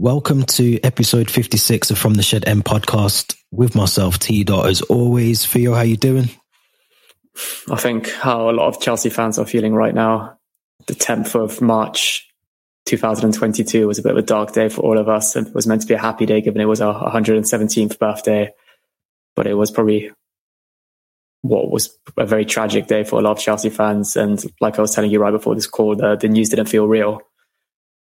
Welcome to episode 56 of From the Shed End podcast with myself, T Dot, as always. Theo, how you doing? I think how a lot of Chelsea fans are feeling right now. The 10th of March 2022 was a bit of a dark day for all of us. It was meant to be a happy day given it was our 117th birthday, but it was probably what was a very tragic day for a lot of Chelsea fans. And like I was telling you right before this call, the, the news didn't feel real.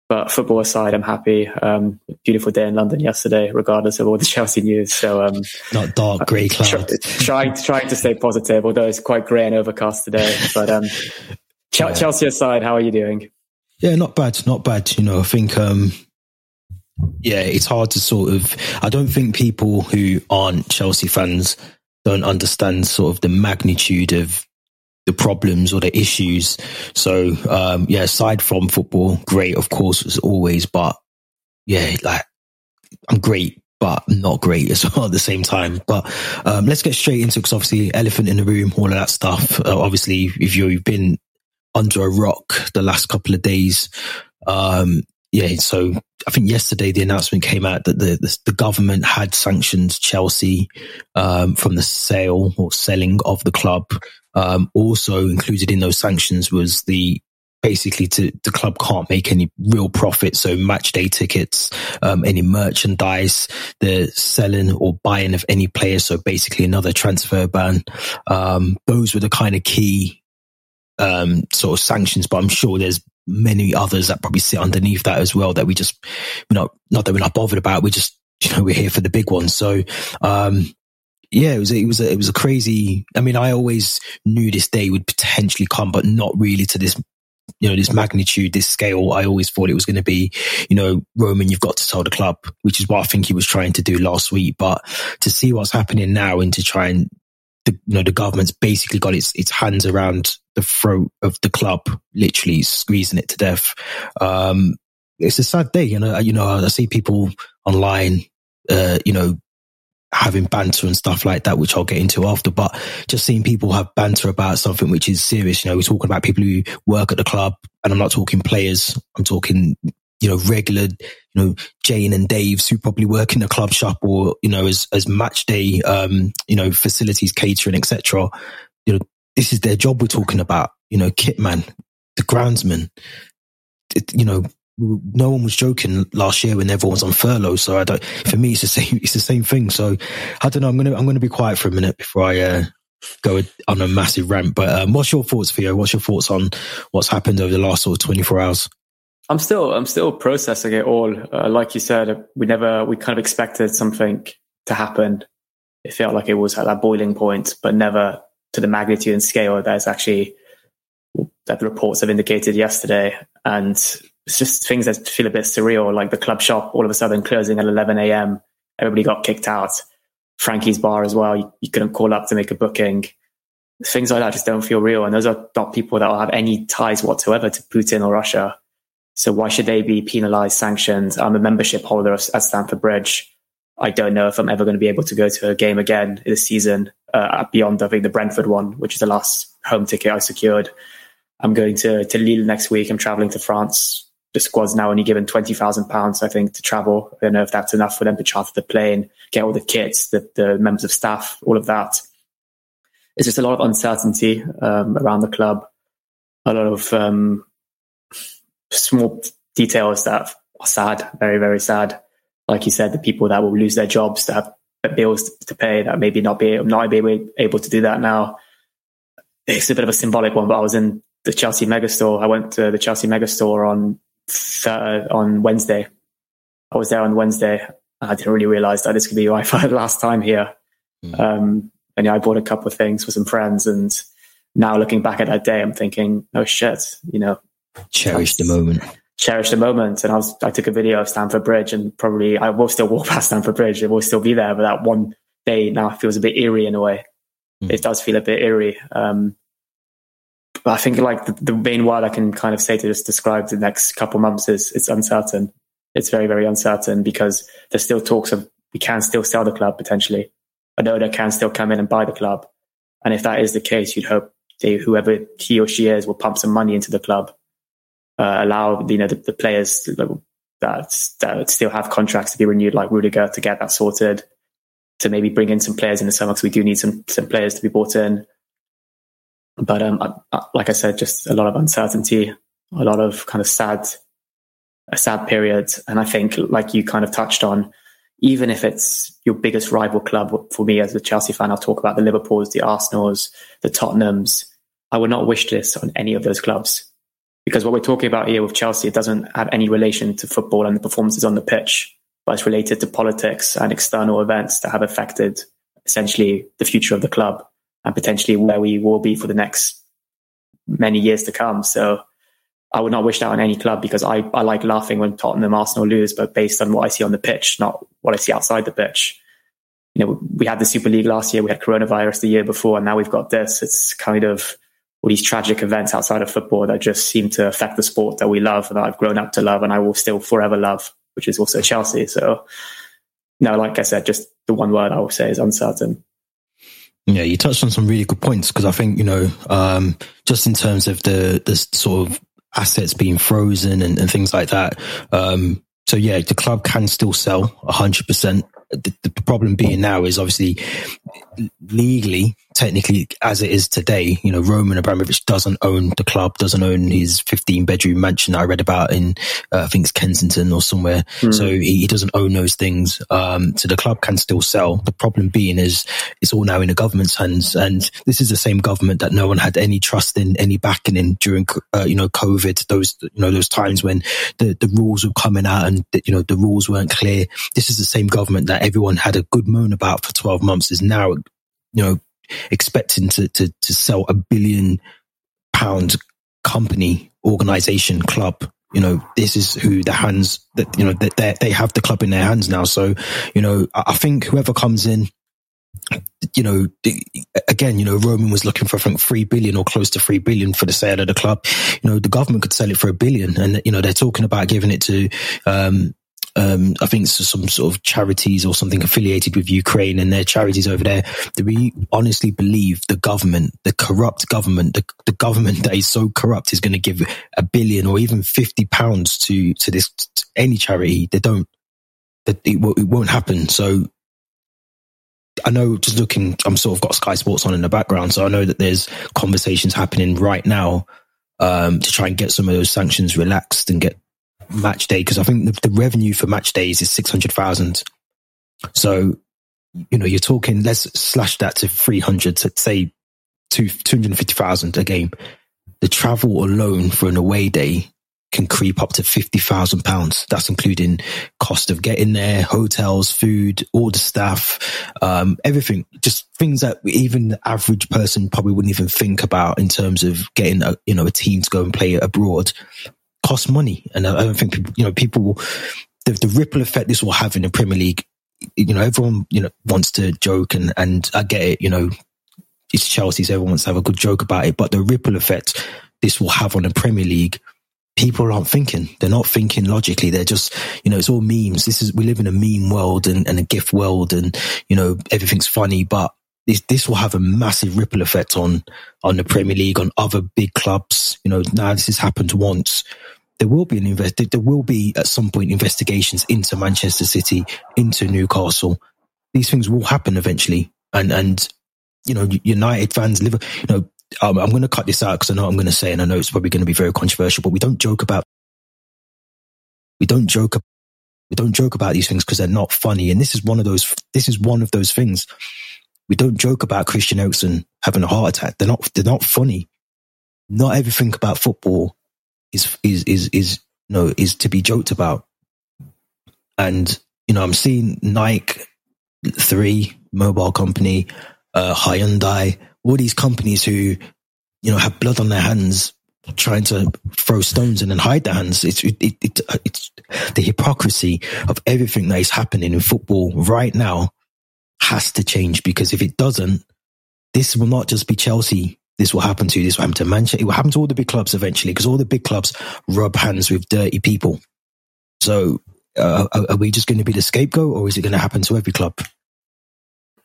But football aside, I'm happy. Um, beautiful day in London yesterday, regardless of all the Chelsea news. So, um, not dark grey cloud. trying trying to stay positive, although it's quite grey and overcast today. But um, Ch- yeah. Chelsea aside, how are you doing? Yeah, not bad, not bad. You know, I think um, yeah, it's hard to sort of. I don't think people who aren't Chelsea fans don't understand sort of the magnitude of the problems or the issues. So, um, yeah, aside from football, great, of course, as always, but yeah, like I'm great, but not great as well at the same time. But, um, let's get straight into, cause obviously elephant in the room, all of that stuff. Uh, obviously, if you've been under a rock the last couple of days, um, yeah, so I think yesterday the announcement came out that the the, the government had sanctioned Chelsea um, from the sale or selling of the club. Um, also included in those sanctions was the basically to the club can't make any real profit. So match day tickets, um, any merchandise, the selling or buying of any player. So basically another transfer ban. Um, those were the kind of key, um, sort of sanctions, but I'm sure there's many others that probably sit underneath that as well that we just, we're not, not that we're not bothered about. We're just, you know, we're here for the big ones. So, um, yeah, it was, it was, a, it was a crazy, I mean, I always knew this day would potentially come, but not really to this, you know, this magnitude, this scale. I always thought it was going to be, you know, Roman, you've got to sell the club, which is what I think he was trying to do last week. But to see what's happening now and to try and the, you know, the government's basically got its, its hands around the throat of the club, literally squeezing it to death. Um, it's a sad day. You know, you know, I see people online, uh, you know, having banter and stuff like that, which I'll get into after, but just seeing people have banter about something which is serious. You know, we're talking about people who work at the club and I'm not talking players. I'm talking you know, regular, you know, Jane and Dave's who probably work in a club shop or, you know, as, as match day, um, you know, facilities, catering, etc. You know, this is their job we're talking about, you know, kitman, the groundsman, it, you know, no one was joking last year when everyone was on furlough. So I don't, for me, it's the same, it's the same thing. So I don't know. I'm going to, I'm going to be quiet for a minute before I, uh, go on a massive rant. But um, what's your thoughts, Theo? What's your thoughts on what's happened over the last sort of 24 hours? I'm still I'm still processing it all. Uh, like you said, we never we kind of expected something to happen. It felt like it was at that boiling point, but never to the magnitude and scale that's actually that the reports have indicated yesterday. And it's just things that feel a bit surreal, like the club shop all of a sudden closing at 11 a.m. Everybody got kicked out. Frankie's bar as well. You, you couldn't call up to make a booking. Things like that just don't feel real. And those are not people that will have any ties whatsoever to Putin or Russia so why should they be penalized, sanctioned? I'm a membership holder at Stamford Bridge. I don't know if I'm ever going to be able to go to a game again this season uh, beyond, I think, the Brentford one, which is the last home ticket I secured. I'm going to, to Lille next week. I'm traveling to France. The squad's now only given £20,000, I think, to travel. I don't know if that's enough for them to charter the plane, get all the kits, the, the members of staff, all of that. It's just a lot of uncertainty um, around the club, a lot of um, small details that are sad, very, very sad. Like you said, the people that will lose their jobs, that have bills to pay, that maybe not be not be able to do that now. It's a bit of a symbolic one, but I was in the Chelsea Megastore. I went to the Chelsea Megastore on uh, on Wednesday. I was there on Wednesday. I didn't really realize that this could be the last time here. Mm. Um, and yeah, I bought a couple of things for some friends. And now looking back at that day, I'm thinking, oh shit, you know, Cherish the moment. Cherish the moment. And I was, I took a video of Stamford Bridge and probably I will still walk past Stamford Bridge. It will still be there, but that one day now feels a bit eerie in a way. Mm. It does feel a bit eerie. Um, but I think like the, the, main word I can kind of say to just describe the next couple months is it's uncertain. It's very, very uncertain because there's still talks of we can still sell the club potentially. An owner can still come in and buy the club. And if that is the case, you'd hope they, whoever he or she is will pump some money into the club uh, allow you know the, the players that that still have contracts to be renewed, like Rudiger, to get that sorted. To maybe bring in some players in the summer because we do need some some players to be brought in. But um, like I said, just a lot of uncertainty, a lot of kind of sad, a sad period. And I think, like you kind of touched on, even if it's your biggest rival club for me as a Chelsea fan, I'll talk about the Liverpools, the Arsenals, the Tottenhams. I would not wish this on any of those clubs because what we're talking about here with Chelsea, it doesn't have any relation to football and the performances on the pitch, but it's related to politics and external events that have affected essentially the future of the club and potentially where we will be for the next many years to come. So I would not wish that on any club because I, I like laughing when Tottenham, Arsenal lose, but based on what I see on the pitch, not what I see outside the pitch. You know, we had the Super League last year, we had coronavirus the year before, and now we've got this. It's kind of all these tragic events outside of football that just seem to affect the sport that we love, that I've grown up to love, and I will still forever love, which is also Chelsea. So, no, like I said, just the one word I will say is uncertain. Yeah, you touched on some really good points because I think you know, um, just in terms of the the sort of assets being frozen and, and things like that. Um, so yeah, the club can still sell hundred percent. The, the problem being now is obviously legally technically as it is today, you know, Roman Abramovich doesn't own the club, doesn't own his 15 bedroom mansion that I read about in, uh, I think it's Kensington or somewhere. Mm. So he, he, doesn't own those things. Um, so the club can still sell. The problem being is it's all now in the government's hands. And this is the same government that no one had any trust in, any backing in during, uh, you know, COVID, those, you know, those times when the, the rules were coming out and, the, you know, the rules weren't clear. This is the same government that everyone had a good moan about for 12 months is now, you know, expecting to, to, to sell a billion pound company, organization, club. You know, this is who the hands that, you know, that they, they have the club in their hands now. So, you know, I think whoever comes in, you know, again, you know, Roman was looking for, I think, three billion or close to three billion for the sale of the club. You know, the government could sell it for a billion and, you know, they're talking about giving it to, um, um, I think some sort of charities or something affiliated with Ukraine and their charities over there. Do we honestly believe the government, the corrupt government, the, the government that is so corrupt is going to give a billion or even 50 pounds to, to this, to any charity? They don't, that it, it won't happen. So I know just looking, I'm sort of got Sky Sports on in the background. So I know that there's conversations happening right now, um, to try and get some of those sanctions relaxed and get match day because I think the, the, revenue for match days is 600,000. So, you know, you're talking, let's slash that to 300, to say two, 250,000 a game. The travel alone for an away day can creep up to 50,000 pounds. That's including cost of getting there, hotels, food, all the staff, um, everything, just things that even the average person probably wouldn't even think about in terms of getting a, you know, a team to go and play abroad cost money. And I, don't think, people, you know, people, the, the ripple effect this will have in the Premier League, you know, everyone, you know, wants to joke and, and I get it, you know, it's Chelsea's, everyone wants to have a good joke about it, but the ripple effect this will have on the Premier League, people aren't thinking. They're not thinking logically. They're just, you know, it's all memes. This is, we live in a meme world and, and a gift world and, you know, everything's funny, but this, this will have a massive ripple effect on, on the Premier League, on other big clubs. You know, now this has happened once there will be an invest. There will be at some point investigations into Manchester City, into Newcastle. These things will happen eventually, and and you know United fans live. You know, um, I'm going to cut this out because I know I'm going to say, and I know it's probably going to be very controversial. But we don't joke about we don't joke we don't joke about these things because they're not funny. And this is one of those. This is one of those things. We don't joke about Christian Eriksen having a heart attack. They're not. They're not funny. Not everything about football is is is is you know is to be joked about. And you know, I'm seeing Nike, three mobile company, uh, Hyundai, all these companies who you know have blood on their hands trying to throw stones and then hide their hands. It's it, it, it, it's the hypocrisy of everything that is happening in football right now has to change because if it doesn't, this will not just be Chelsea this will happen to you. this will happen to Manchester. It will happen to all the big clubs eventually because all the big clubs rub hands with dirty people. So, uh, are, we just going to be the scapegoat, or is it going to happen to every club?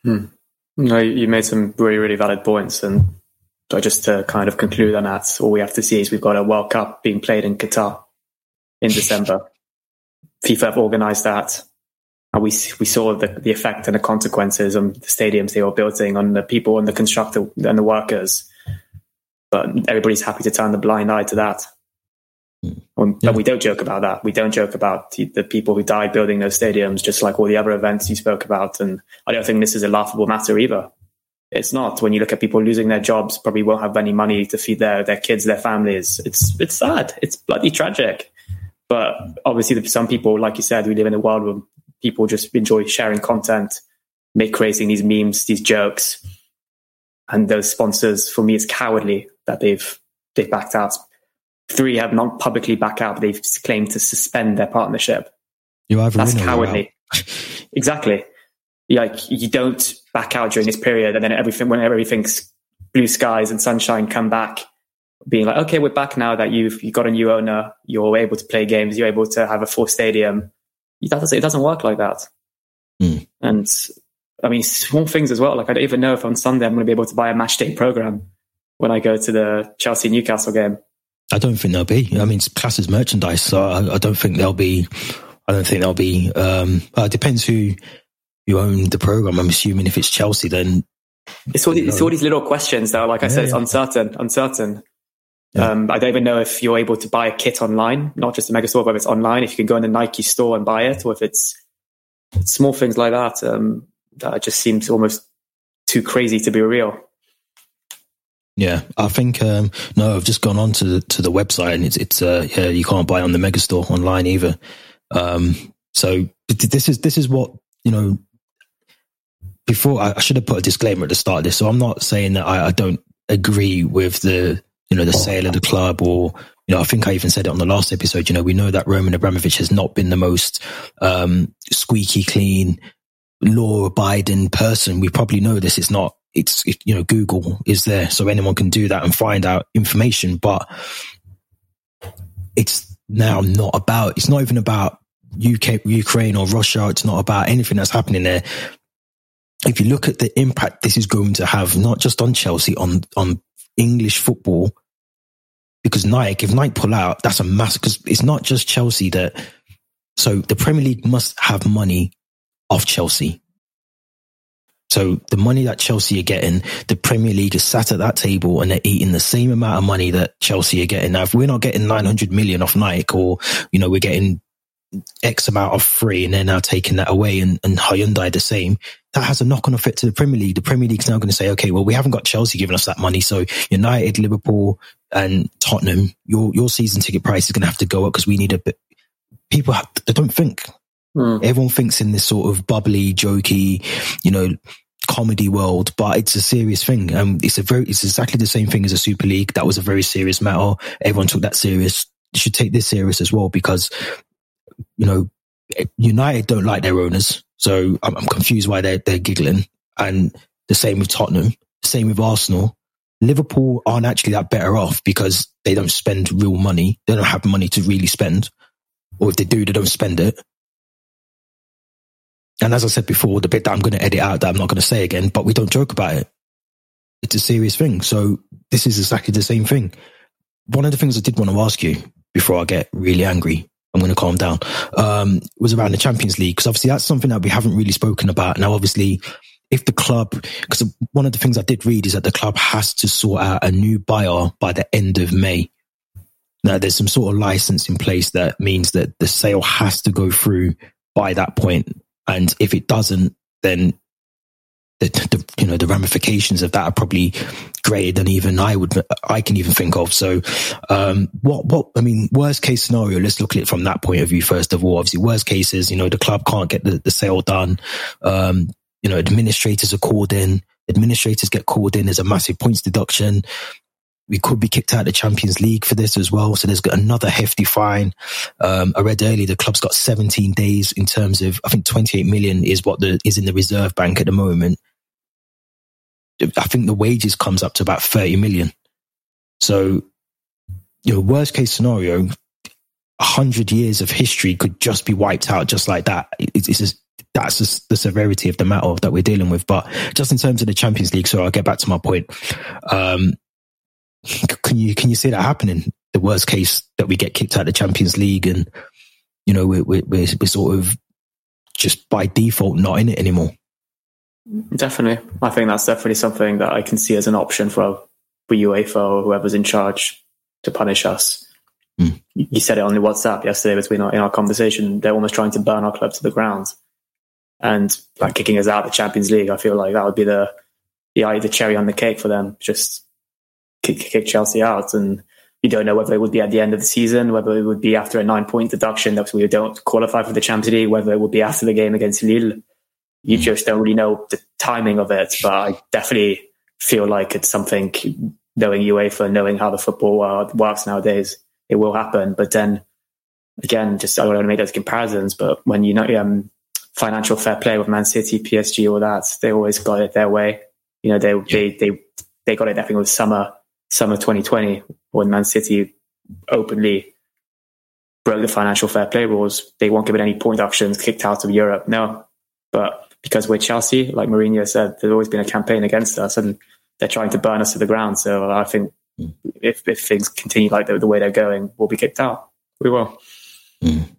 Hmm. No, you made some really, really valid points, and just to kind of conclude on that, all we have to see is we've got a World Cup being played in Qatar in December. FIFA have organised that, and we we saw the the effect and the consequences on the stadiums they were building, on the people and the constructor and the workers. But everybody's happy to turn the blind eye to that. Um, yeah. we don't joke about that. We don't joke about the, the, people who died building those stadiums, just like all the other events you spoke about. And I don't think this is a laughable matter either. It's not. When you look at people losing their jobs, probably won't have any money to feed their, their kids, their families. It's it's sad. It's bloody tragic. But obviously, some people, like you said, we live in a world where people just enjoy sharing content, make creating these memes, these jokes, and those sponsors. For me, it's cowardly that they've they've backed out Three have not publicly back out, but they've claimed to suspend their partnership. You either That's cowardly. exactly. Like you don't back out during this period, and then everything when everything's blue skies and sunshine, come back, being like, okay, we're back now that you've you got a new owner, you're able to play games, you're able to have a full stadium. It doesn't, it doesn't work like that. Mm. And I mean, small things as well. Like I don't even know if on Sunday I'm going to be able to buy a match day program when I go to the Chelsea Newcastle game. I don't think they'll be. I mean, it's classed as merchandise, so I, I don't think they'll be. I don't think they'll be. Um, uh, it depends who you own the program. I'm assuming if it's Chelsea, then it's all, it's all these little questions that are, like I yeah, said, it's uncertain, uncertain. Yeah. Um, I don't even know if you're able to buy a kit online, not just the mega store, but if it's online, if you can go in the Nike store and buy it, or if it's small things like that. Um, that just seems almost too crazy to be real. Yeah, I think um, no, I've just gone on to the, to the website and it's it's uh, yeah, you can't buy it on the megastore online either. Um, so this is this is what you know. Before I, I, should have put a disclaimer at the start of this, so I'm not saying that I, I don't agree with the you know the sale of the club or you know I think I even said it on the last episode. You know we know that Roman Abramovich has not been the most um, squeaky clean, law abiding person. We probably know this. It's not it's it, you know Google is there, so anyone can do that and find out information. But it's now not about. It's not even about UK, Ukraine, or Russia. It's not about anything that's happening there. If you look at the impact this is going to have, not just on Chelsea, on on English football, because Nike, if Nike pull out, that's a mass. Because it's not just Chelsea that. So the Premier League must have money off Chelsea. So the money that Chelsea are getting, the Premier League is sat at that table and they're eating the same amount of money that Chelsea are getting. Now, if we're not getting 900 million off Nike or, you know, we're getting X amount of free and they're now taking that away and, and Hyundai the same, that has a knock on effect to the Premier League. The Premier League's now going to say, okay, well, we haven't got Chelsea giving us that money. So United, Liverpool and Tottenham, your, your season ticket price is going to have to go up because we need a bit. People have, they don't think. Mm. Everyone thinks in this sort of bubbly, jokey, you know, comedy world, but it's a serious thing. Um, it's a very, it's exactly the same thing as a Super League. That was a very serious matter. Everyone took that serious. You should take this serious as well because, you know, United don't like their owners. So I'm, I'm confused why they're, they're giggling. And the same with Tottenham, same with Arsenal. Liverpool aren't actually that better off because they don't spend real money. They don't have money to really spend. Or if they do, they don't spend it. And as I said before, the bit that I'm going to edit out that I'm not going to say again, but we don't joke about it. It's a serious thing. So this is exactly the same thing. One of the things I did want to ask you before I get really angry, I'm going to calm down, um, was around the Champions League. Because obviously that's something that we haven't really spoken about. Now, obviously, if the club, because one of the things I did read is that the club has to sort out a new buyer by the end of May. Now, there's some sort of license in place that means that the sale has to go through by that point. And if it doesn't, then the, the, you know the ramifications of that are probably greater than even I would I can even think of. So, um, what what I mean, worst case scenario. Let's look at it from that point of view first of all. Obviously, worst cases, you know, the club can't get the, the sale done. Um, you know, administrators are called in. Administrators get called in. There's a massive points deduction we could be kicked out of the Champions League for this as well. So there's got another hefty fine. Um, I read earlier the club's got 17 days in terms of, I think 28 million is what the, is in the reserve bank at the moment. I think the wages comes up to about 30 million. So, you know, worst case scenario, a hundred years of history could just be wiped out just like that. It's, it's just, that's just the severity of the matter that we're dealing with. But just in terms of the Champions League, so I'll get back to my point. Um, can you can you see that happening? The worst case that we get kicked out of the Champions League and you know, we're, we're, we're sort of just by default not in it anymore. Definitely. I think that's definitely something that I can see as an option for, for UEFA or whoever's in charge to punish us. Mm. You said it on the WhatsApp yesterday between our, in our conversation. They're almost trying to burn our club to the ground. And like kicking us out of the Champions League, I feel like that would be the, the, the cherry on the cake for them. Just kick, kick Chelsea out. And you don't know whether it would be at the end of the season, whether it would be after a nine point deduction that we don't qualify for the Champions League, whether it would be after the game against Lille. You mm. just don't really know the timing of it. But I definitely feel like it's something knowing UEFA, knowing how the football world works nowadays, it will happen. But then again, just I don't want to make those comparisons, but when you know um, financial fair play with Man City, PSG, all that, they always got it their way. You know, they yeah. they they they got it. I think it was summer summer 2020 when Man City openly broke the financial fair play rules. They won't give it any point options, kicked out of Europe. No, but because we're Chelsea, like Mourinho said, there's always been a campaign against us, and they're trying to burn us to the ground. So I think mm. if if things continue like the, the, way they're going, we'll be kicked out. We will. Mm.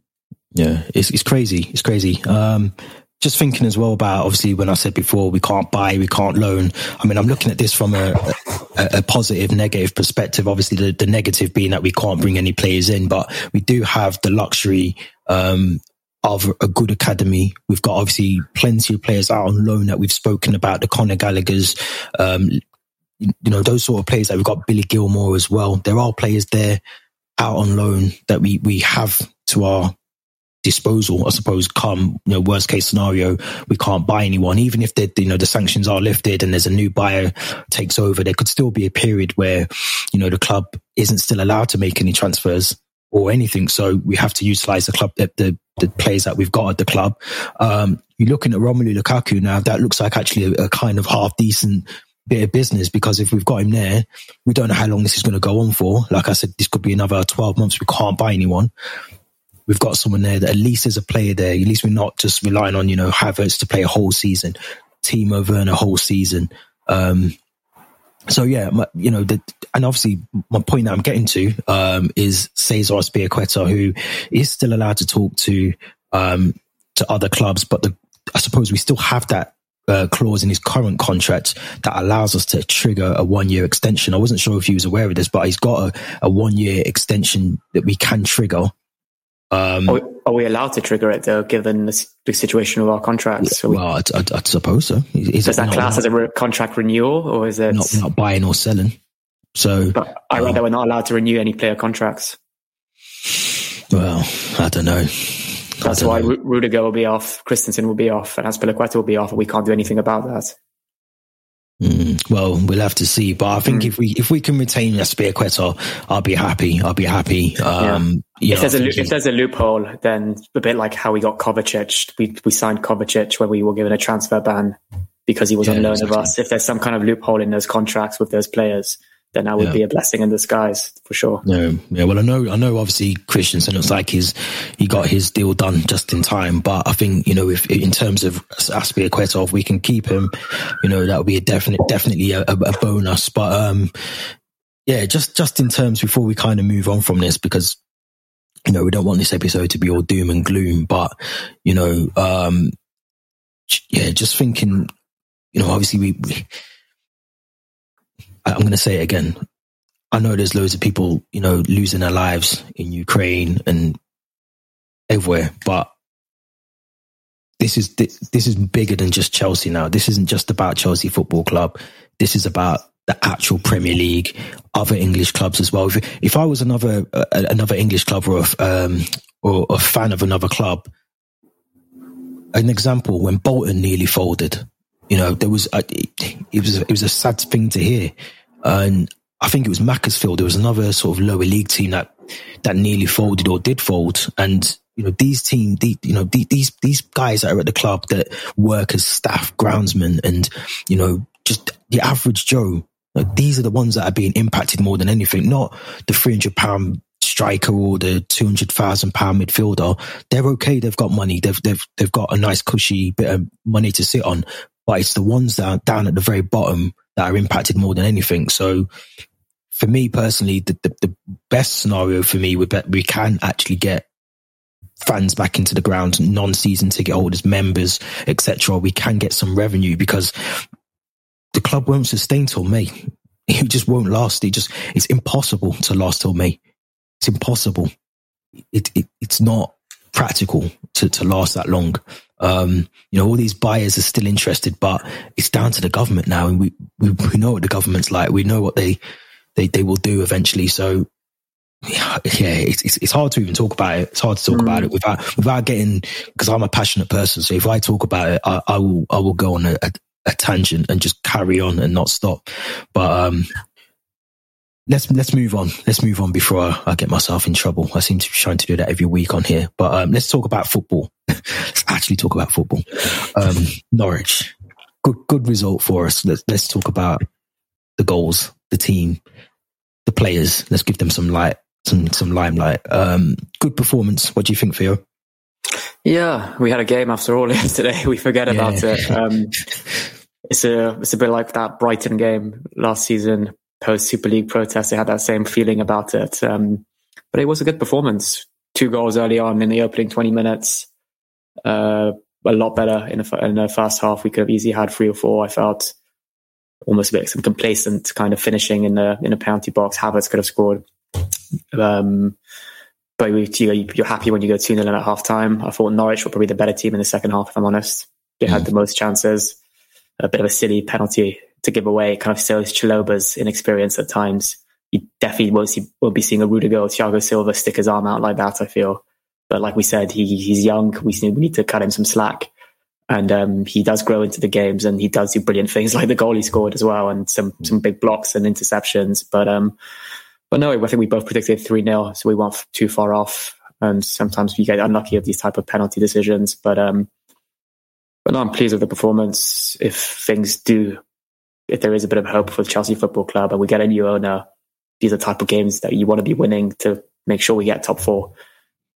Yeah, it's it's crazy. It's crazy. Um, just thinking as well about obviously when I said before we can't buy, we can't loan. I mean, I'm looking at this from a, a, a positive, negative perspective. Obviously, the, the, negative being that we can't bring any players in, but we do have the luxury um, of a good academy. We've got obviously plenty of players out on loan that we've spoken about. The Conor Gallagher's, um, you know, those sort of players that we've got Billy Gilmour as well. There are players there out on loan that we we have to our disposal, I suppose, come, you know, worst case scenario, we can't buy anyone. Even if the, you know, the sanctions are lifted and there's a new buyer takes over, there could still be a period where, you know, the club isn't still allowed to make any transfers or anything. So we have to utilize the club, the, the, the players that we've got at the club. Um, you're looking at Romelu Lukaku now, that looks like actually a, a kind of half decent bit of business because if we've got him there, we don't know how long this is going to go on for. Like I said, this could be another 12 months. We can't buy anyone we've got someone there that at least is a player there. At least we're not just relying on, you know, Havertz to play a whole season, Timo Werner a whole season. Um, so yeah, my, you know, the, and obviously my point that I'm getting to, um, is Cesar Azpilicueta, who is still allowed to talk to, um, to other clubs, but the, I suppose we still have that uh, clause in his current contract that allows us to trigger a one year extension. I wasn't sure if he was aware of this, but he's got a, a one year extension that we can trigger um, are, we, are, we, allowed to trigger it though, given the, the situation of our contracts? well, I, I, I, suppose so. Is, is that class as a re- contract renewal, or is it not, not buying or selling? So, but I read uh, that we're not allowed to renew any player contracts. Well, I don't know. That's why know. Rudiger will be off, Christensen will be off, and Azpilicueta will be off, and we can't do anything about that. Mm, well, we'll have to see, but I think mm. if we if we can retain Azpilicueta, I'll be happy. I'll be happy. Um, yeah. if, know, there's a, if there's a loophole, then a bit like how we got Kovacic, we we signed Kovacic when we were given a transfer ban because he was yeah, on loan exactly. of us. If there's some kind of loophole in those contracts with those players, then that would yeah. be a blessing in disguise for sure. Yeah, yeah. Well, I know, I know. Obviously, Christensen looks like he's he got his deal done just in time. But I think you know, if in terms of if we can keep him, you know, that would be a definite, definitely a, a, bonus. But um, yeah, just just in terms before we kind of move on from this, because you know we don't want this episode to be all doom and gloom. But you know, um, yeah, just thinking, you know, obviously we, we I'm going to say it again. I know there's loads of people, you know, losing their lives in Ukraine and everywhere, but this is this is bigger than just Chelsea now. This isn't just about Chelsea Football Club. This is about the actual Premier League, other English clubs as well. If, if I was another uh, another English club or a, um, or a fan of another club, an example when Bolton nearly folded, you know, there was a, it was it was a sad thing to hear, and I think it was Macclesfield. There was another sort of lower league team that that nearly folded or did fold, and you know these team, the, you know these these guys that are at the club that work as staff, groundsmen, and you know just the average Joe. Like, these are the ones that are being impacted more than anything, not the three hundred pound striker or the two hundred thousand pound midfielder. They're okay. They've got money. They've they've they've got a nice cushy bit of money to sit on but it's the ones that are down at the very bottom that are impacted more than anything. So for me personally, the, the, the best scenario for me would be we can actually get fans back into the ground, non-season ticket holders, members, etc., we can get some revenue because the club won't sustain till May. It just won't last. It just it's impossible to last till May. It's impossible. It, it it's not practical to, to last that long. Um, you know, all these buyers are still interested, but it's down to the government now, and we we, we know what the government's like. We know what they they they will do eventually. So yeah, it's, it's, it's hard to even talk about it. It's hard to talk mm. about it without without getting because I'm a passionate person. So if I talk about it, I, I will I will go on a, a, a, tangent and just carry on and not stop. But um, let's let's move on. Let's move on before I, I, get myself in trouble. I seem to be trying to do that every week on here. But um, let's talk about football. let's actually talk about football. Um, Norwich, good good result for us. Let's let's talk about the goals, the team, the players. Let's give them some light some some limelight. Um, good performance. What do you think, Theo? Yeah, we had a game after all yesterday. We forget yeah. about it. Um, it's a it's a bit like that Brighton game last season post Super League protest. They had that same feeling about it. Um, but it was a good performance. Two goals early on in the opening twenty minutes. Uh, a lot better in the, in the first half. We could have easily had three or four. I felt almost a bit some complacent kind of finishing in the in a penalty box. Havertz could have scored um, but you, are happy when you go 2 0 at half time. I thought Norwich were probably the better team in the second half, if I'm honest. They had mm. the most chances. A bit of a silly penalty to give away. It kind of shows Chalobah's inexperience at times. You definitely won't, see, won't be seeing a Rudiger or Thiago Silva stick his arm out like that, I feel. But like we said, he, he's young. We need, we need to cut him some slack. And um, he does grow into the games and he does do brilliant things like the goal he scored as well and some, some big blocks and interceptions. But um, but no, I think we both predicted 3 0, so we weren't too far off. And sometimes we get unlucky with these type of penalty decisions. But um, but no, I'm pleased with the performance. If things do, if there is a bit of hope for Chelsea Football Club and we get a new owner, these are the type of games that you want to be winning to make sure we get top four.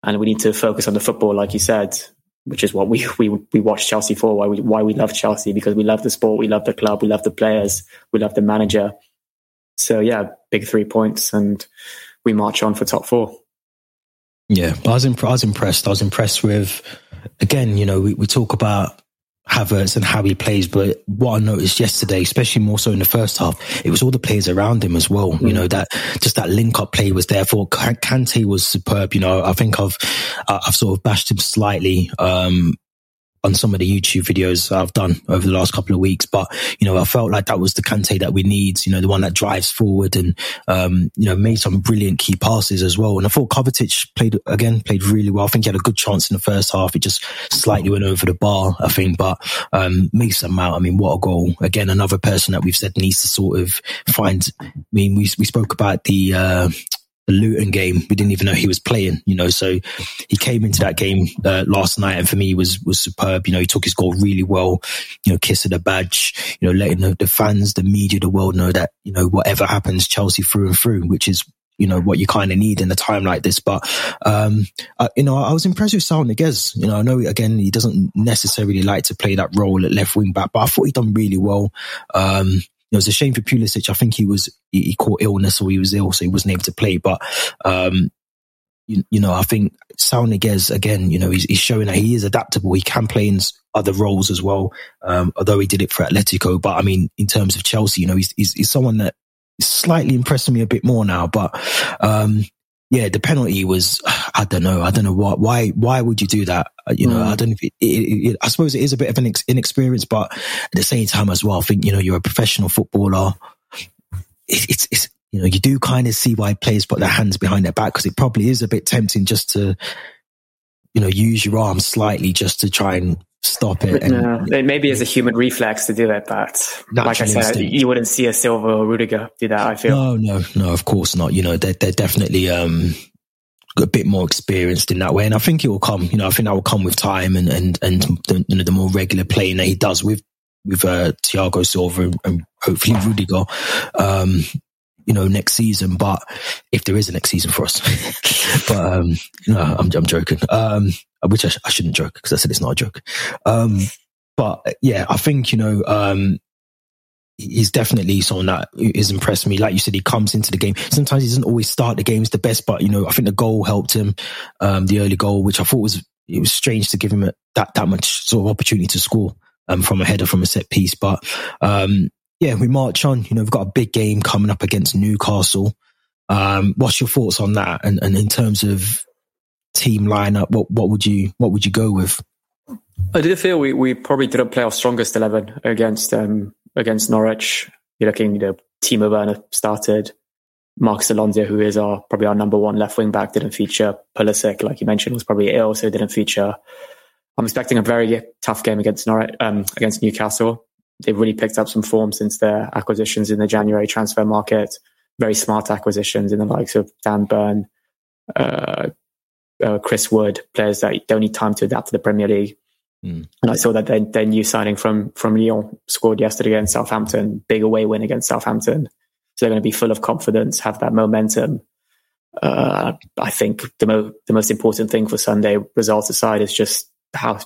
And we need to focus on the football, like you said, which is what we we we watch Chelsea for. Why we why we love Chelsea because we love the sport, we love the club, we love the players, we love the manager, so yeah, big three points, and we march on for top four. Yeah, I was, imp- I was impressed. I was impressed with, again, you know, we, we talk about Havertz and how he plays, but what I noticed yesterday, especially more so in the first half, it was all the players around him as well. Mm. You know, that just that link up play was there for Kante was superb. You know, I think I've, I've sort of bashed him slightly, um, on some of the YouTube videos I've done over the last couple of weeks. But, you know, I felt like that was the Kante that we need, you know, the one that drives forward and, um, you know, made some brilliant key passes as well. And I thought Kovacic played, again, played really well. I think he had a good chance in the first half. It just slightly went over the bar, I think, but, um, Mason Mount, I mean, what a goal. Again, another person that we've said needs to sort of find, I mean, we, we spoke about the, uh, the Luton game. We didn't even know he was playing, you know. So he came into that game uh, last night, and for me was was superb. You know, he took his goal really well. You know, kissing the badge. You know, letting the, the fans, the media, the world know that you know whatever happens, Chelsea through and through, which is you know what you kind of need in a time like this. But um, you know, I was impressed with Saul Niguez. You know, I know again he doesn't necessarily like to play that role at left wing back, but I thought he done really well. Um, it was a shame for Pulisic. I think he was he, he caught illness or he was ill, so he wasn't able to play. But um, you, you, know, I think Saul Niguez again. You know, he's, he's, showing that he is adaptable. He can play in other roles as well. Um, although he did it for Atletico, but I mean, in terms of Chelsea, you know, he's he's, he's someone that is slightly impressing me a bit more now. But um, yeah, the penalty was, I don't know. I don't know why, why, why would you do that? Uh, you know, mm. I don't know it, it, it, I suppose it is a bit of an inexperience, but at the same time as well, I think, you know, you're a professional footballer. it's, it's, you know, you do kind of see why players put their hands behind their back because it probably is a bit tempting just to, you know, use your arm slightly just to try and stop it. And, no, maybe as a human reflex to do it, but like I said, instinct. you wouldn't see a Silva or Rudiger do that. I feel no, no, no. Of course not. You know, they're they're definitely um a bit more experienced in that way, and I think it will come. You know, I think that will come with time and and and the, you know the more regular playing that he does with with uh, Thiago Silva and, and hopefully Rudiger. Um, you know, next season, but if there is a next season for us, but, um, no, I'm, I'm joking. Um, which I, sh- I shouldn't joke because I said it's not a joke. Um, but yeah, I think, you know, um, he's definitely someone that has impressed me. Like you said, he comes into the game. Sometimes he doesn't always start the games the best, but you know, I think the goal helped him. Um, the early goal, which I thought was it was strange to give him a, that that much sort of opportunity to score um, from a header from a set piece. But um, yeah, we march on. You know, we've got a big game coming up against Newcastle. Um, what's your thoughts on that? And, and in terms of team lineup, what what would you what would you go with? I did feel we, we probably didn't play our strongest eleven against um, against Norwich. You're looking, you know, Timo Werner started. Marcos Alonso, who is our probably our number one left wing back, didn't feature. Pulisic, like you mentioned, was probably ill, so didn't feature. I'm expecting a very tough game against Norwich, um, against Newcastle. They've really picked up some form since their acquisitions in the January transfer market. Very smart acquisitions in the likes of Dan Burn, uh, uh, Chris Wood, players that don't need time to adapt to the Premier League. Mm. And I saw that their, their new signing from from Lyon scored yesterday against Southampton, big away win against Southampton. So they're going to be full of confidence, have that momentum. Uh, I think the, mo- the most important thing for Sunday, results aside, is just how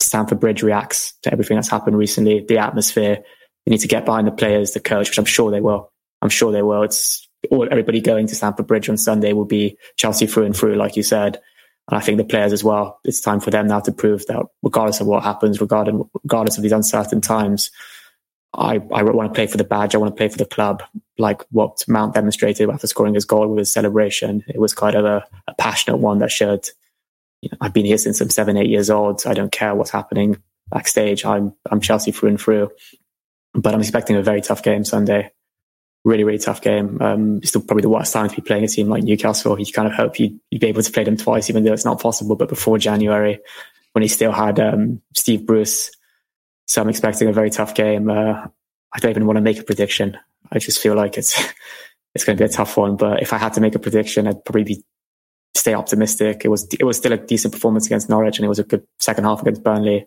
Stamford Bridge reacts to everything that's happened recently, the atmosphere. They need to get behind the players, the coach, which I'm sure they will. I'm sure they will. It's all everybody going to Stamford Bridge on Sunday will be Chelsea through and through, like you said. And I think the players as well, it's time for them now to prove that regardless of what happens, regardless, regardless of these uncertain times, I, I want to play for the badge. I want to play for the club. Like what Mount demonstrated after scoring his goal with his celebration. It was kind of a, a passionate one that showed, you know, I've been here since I'm seven, eight years old. I don't care what's happening backstage. I'm, I'm Chelsea through and through, but I'm expecting a very tough game Sunday really, really tough game. Um, still probably the worst time to be playing a team like Newcastle. You kind of hope you'd, you'd, be able to play them twice, even though it's not possible. But before January, when he still had um, Steve Bruce, so I'm expecting a very tough game. Uh, I don't even want to make a prediction. I just feel like it's it's going to be a tough one. But if I had to make a prediction, I'd probably be stay optimistic. It was it was still a decent performance against Norwich, and it was a good second half against Burnley.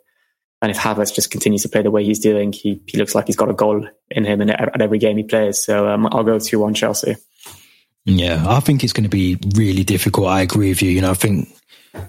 And if Havertz just continues to play the way he's doing, he, he looks like he's got a goal in him in, at every game he plays. So um, I'll go 2 1 Chelsea. Yeah, I think it's going to be really difficult. I agree with you. You know, I think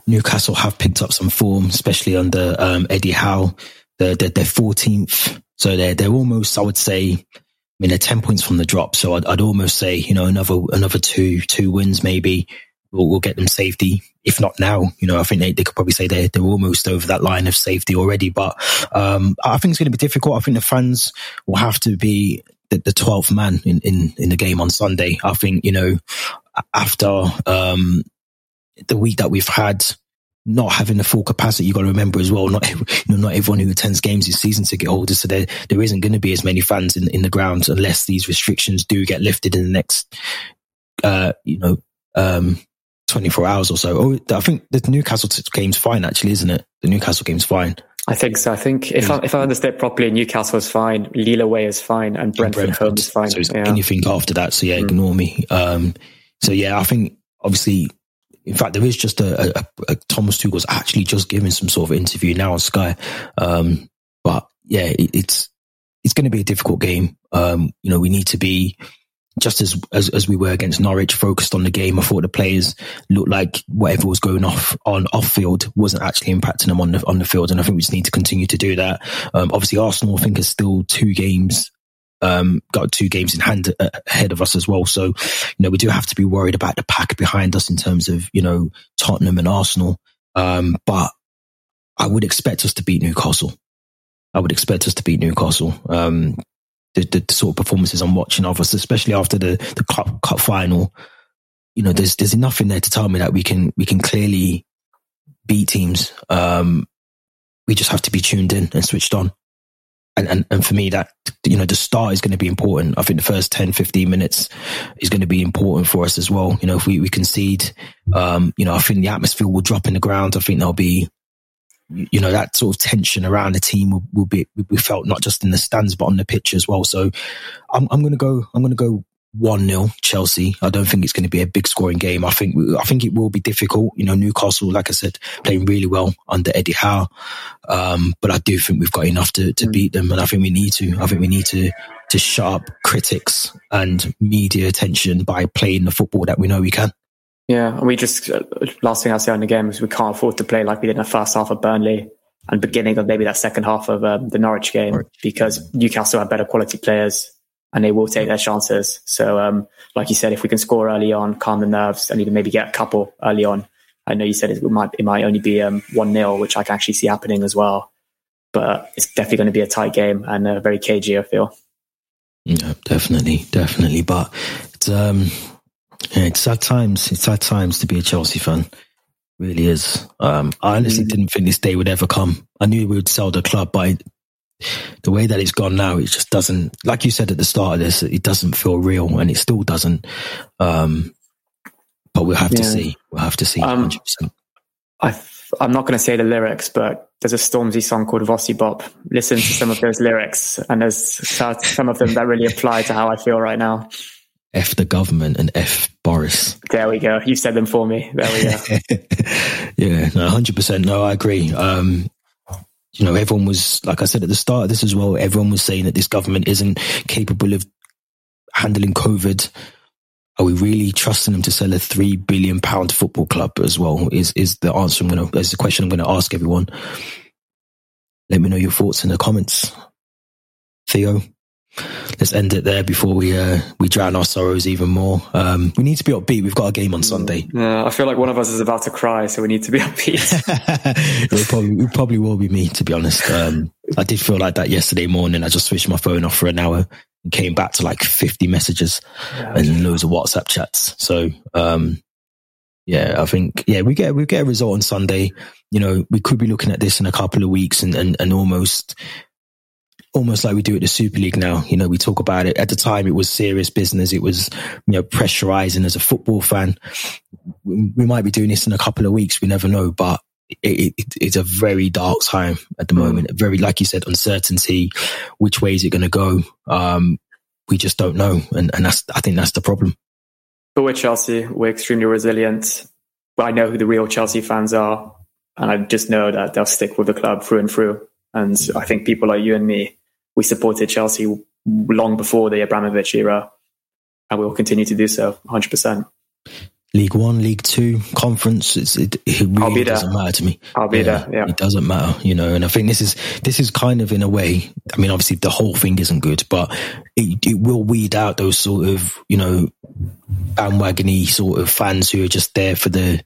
Newcastle have picked up some form, especially under um, Eddie Howe. They're, they're, they're 14th. So they're, they're almost, I would say, I mean, they're 10 points from the drop. So I'd, I'd almost say, you know, another, another two, two wins maybe will, will get them safety. If not now, you know, I think they, they could probably say they're, they're almost over that line of safety already. But um, I think it's going to be difficult. I think the fans will have to be the, the 12th man in, in, in the game on Sunday. I think, you know, after um, the week that we've had, not having the full capacity, you got to remember as well. Not you know, not everyone who attends games is season ticket holders, so there there isn't going to be as many fans in in the ground unless these restrictions do get lifted in the next, uh, you know, um, 24 hours or so. Oh, I think the Newcastle game's fine, actually, isn't it? The Newcastle game's fine. I think so. I think if I, if I understand properly, Newcastle is fine, Lille away is fine, and Brentford, and Brentford home is fine. So yeah. anything after that, so yeah, mm. ignore me. Um, so yeah, I think obviously, in fact, there is just a, a, a Thomas Tuchel's actually just giving some sort of interview now on Sky. Um, but yeah, it, it's it's going to be a difficult game. Um, you know, we need to be just as, as, as we were against Norwich, focused on the game. I thought the players looked like whatever was going off on off field wasn't actually impacting them on the on the field, and I think we just need to continue to do that. Um, obviously, Arsenal I think is still two games. Um, got two games in hand uh, ahead of us as well. So, you know, we do have to be worried about the pack behind us in terms of, you know, Tottenham and Arsenal. Um, but I would expect us to beat Newcastle. I would expect us to beat Newcastle. Um, the, the sort of performances I'm watching of us, especially after the the cup, cup final. You know, there's there's enough in there to tell me that we can we can clearly beat teams. Um, we just have to be tuned in and switched on. And, and, and for me, that, you know, the start is going to be important. I think the first 10, 15 minutes is going to be important for us as well. You know, if we, we concede, um, you know, I think the atmosphere will drop in the ground. I think there'll be, you know, that sort of tension around the team will, will be, will be felt not just in the stands, but on the pitch as well. So I'm, I'm going to go, I'm going to go one 0 Chelsea. I don't think it's going to be a big scoring game. I think I think it will be difficult. You know, Newcastle, like I said, playing really well under Eddie Howe, um, but I do think we've got enough to, to beat them, and I think we need to. I think we need to to shut up critics and media attention by playing the football that we know we can. Yeah, and we just uh, last thing I say on the game is we can't afford to play like we did in the first half of Burnley. and beginning of maybe that second half of um, the Norwich game because Newcastle have better quality players and they will take their chances. So, um, like you said, if we can score early on, calm the nerves, and even maybe get a couple early on. I know you said it might it might only be um, one 0 which I can actually see happening as well. But it's definitely going to be a tight game and uh, very cagey. I feel. Yeah, definitely, definitely. But it's um, yeah, it's sad times. It's sad times to be a Chelsea fan. Really is. Um, I honestly mm. didn't think this day would ever come. I knew we would sell the club, but the way that it's gone now, it just doesn't. Like you said at the start of this, it doesn't feel real, and it still doesn't. Um, but we'll have yeah. to see. We'll have to see. Um, I I'm not going to say the lyrics, but there's a Stormzy song called Vossi Bop. Listen to some of those lyrics, and there's some of them that really apply to how I feel right now. F the government and F Boris. There we go. You said them for me. There we go. yeah, no, hundred percent. No, I agree. Um, you know, everyone was, like I said at the start of this as well, everyone was saying that this government isn't capable of handling COVID. Are we really trusting them to sell a three billion pound football club as well? Is is the answer I'm gonna is the question I'm gonna ask everyone. Let me know your thoughts in the comments. Theo, let's end it there before we uh, we drown our sorrows even more. Um, we need to be upbeat. We've got a game on Sunday. Yeah, I feel like one of us is about to cry, so we need to be upbeat. it, probably, it probably will be me, to be honest. Um, I did feel like that yesterday morning. I just switched my phone off for an hour and came back to like 50 messages yeah, and loads of WhatsApp chats. So, um, yeah, I think, yeah, we get, we get a result on Sunday. You know, we could be looking at this in a couple of weeks and, and, and almost almost like we do at the Super League now. You know, we talk about it. At the time, it was serious business. It was, you know, pressurizing as a football fan. We might be doing this in a couple of weeks. We never know, but it, it, it's a very dark time at the mm. moment. Very, like you said, uncertainty. Which way is it going to go? Um, we just don't know. And, and that's, I think that's the problem. But we're Chelsea. We're extremely resilient. I know who the real Chelsea fans are. And I just know that they'll stick with the club through and through. And I think people like you and me we supported Chelsea long before the Abramovich era, and we will continue to do so 100%. League One, League Two, Conference. it, it really doesn't matter to me. I'll be yeah, there. Yeah, it doesn't matter, you know. And I think this is this is kind of in a way. I mean, obviously the whole thing isn't good, but it, it will weed out those sort of you know bandwagony sort of fans who are just there for the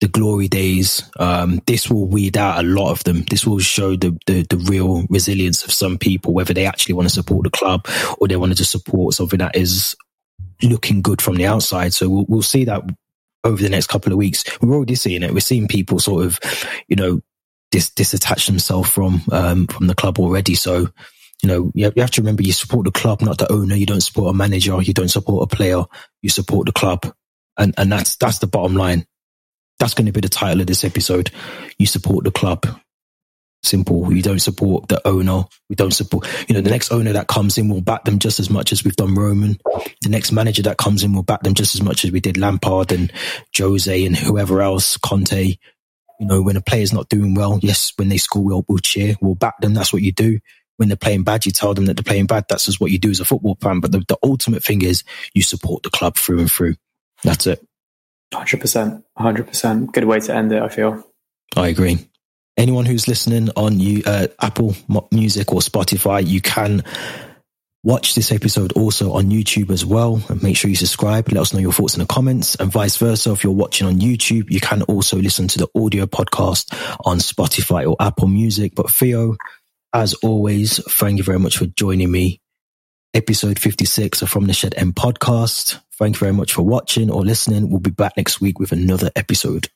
the glory days. Um, this will weed out a lot of them. This will show the, the, the real resilience of some people, whether they actually want to support the club or they want to just support something that is looking good from the outside. So we'll, we'll see that over the next couple of weeks. We're already seeing it. We're seeing people sort of, you know, dis- disattach themselves from um, from the club already. So you know, you have, to remember you support the club, not the owner. You don't support a manager. You don't support a player. You support the club. And, and that's, that's the bottom line. That's going to be the title of this episode. You support the club. Simple. We don't support the owner. We don't support, you know, the next owner that comes in will back them just as much as we've done Roman. The next manager that comes in will back them just as much as we did Lampard and Jose and whoever else, Conte. You know, when a player's not doing well, yes, when they score, we'll, we'll cheer, we'll back them. That's what you do. When they're playing bad, you tell them that they're playing bad. That's just what you do as a football fan. But the, the ultimate thing is you support the club through and through. That's it. Hundred percent, hundred percent. Good way to end it. I feel. I agree. Anyone who's listening on you, uh, Apple Music or Spotify, you can watch this episode also on YouTube as well. And make sure you subscribe. Let us know your thoughts in the comments, and vice versa. If you're watching on YouTube, you can also listen to the audio podcast on Spotify or Apple Music. But Theo, as always, thank you very much for joining me. Episode 56 of From the Shed End podcast. Thank you very much for watching or listening. We'll be back next week with another episode.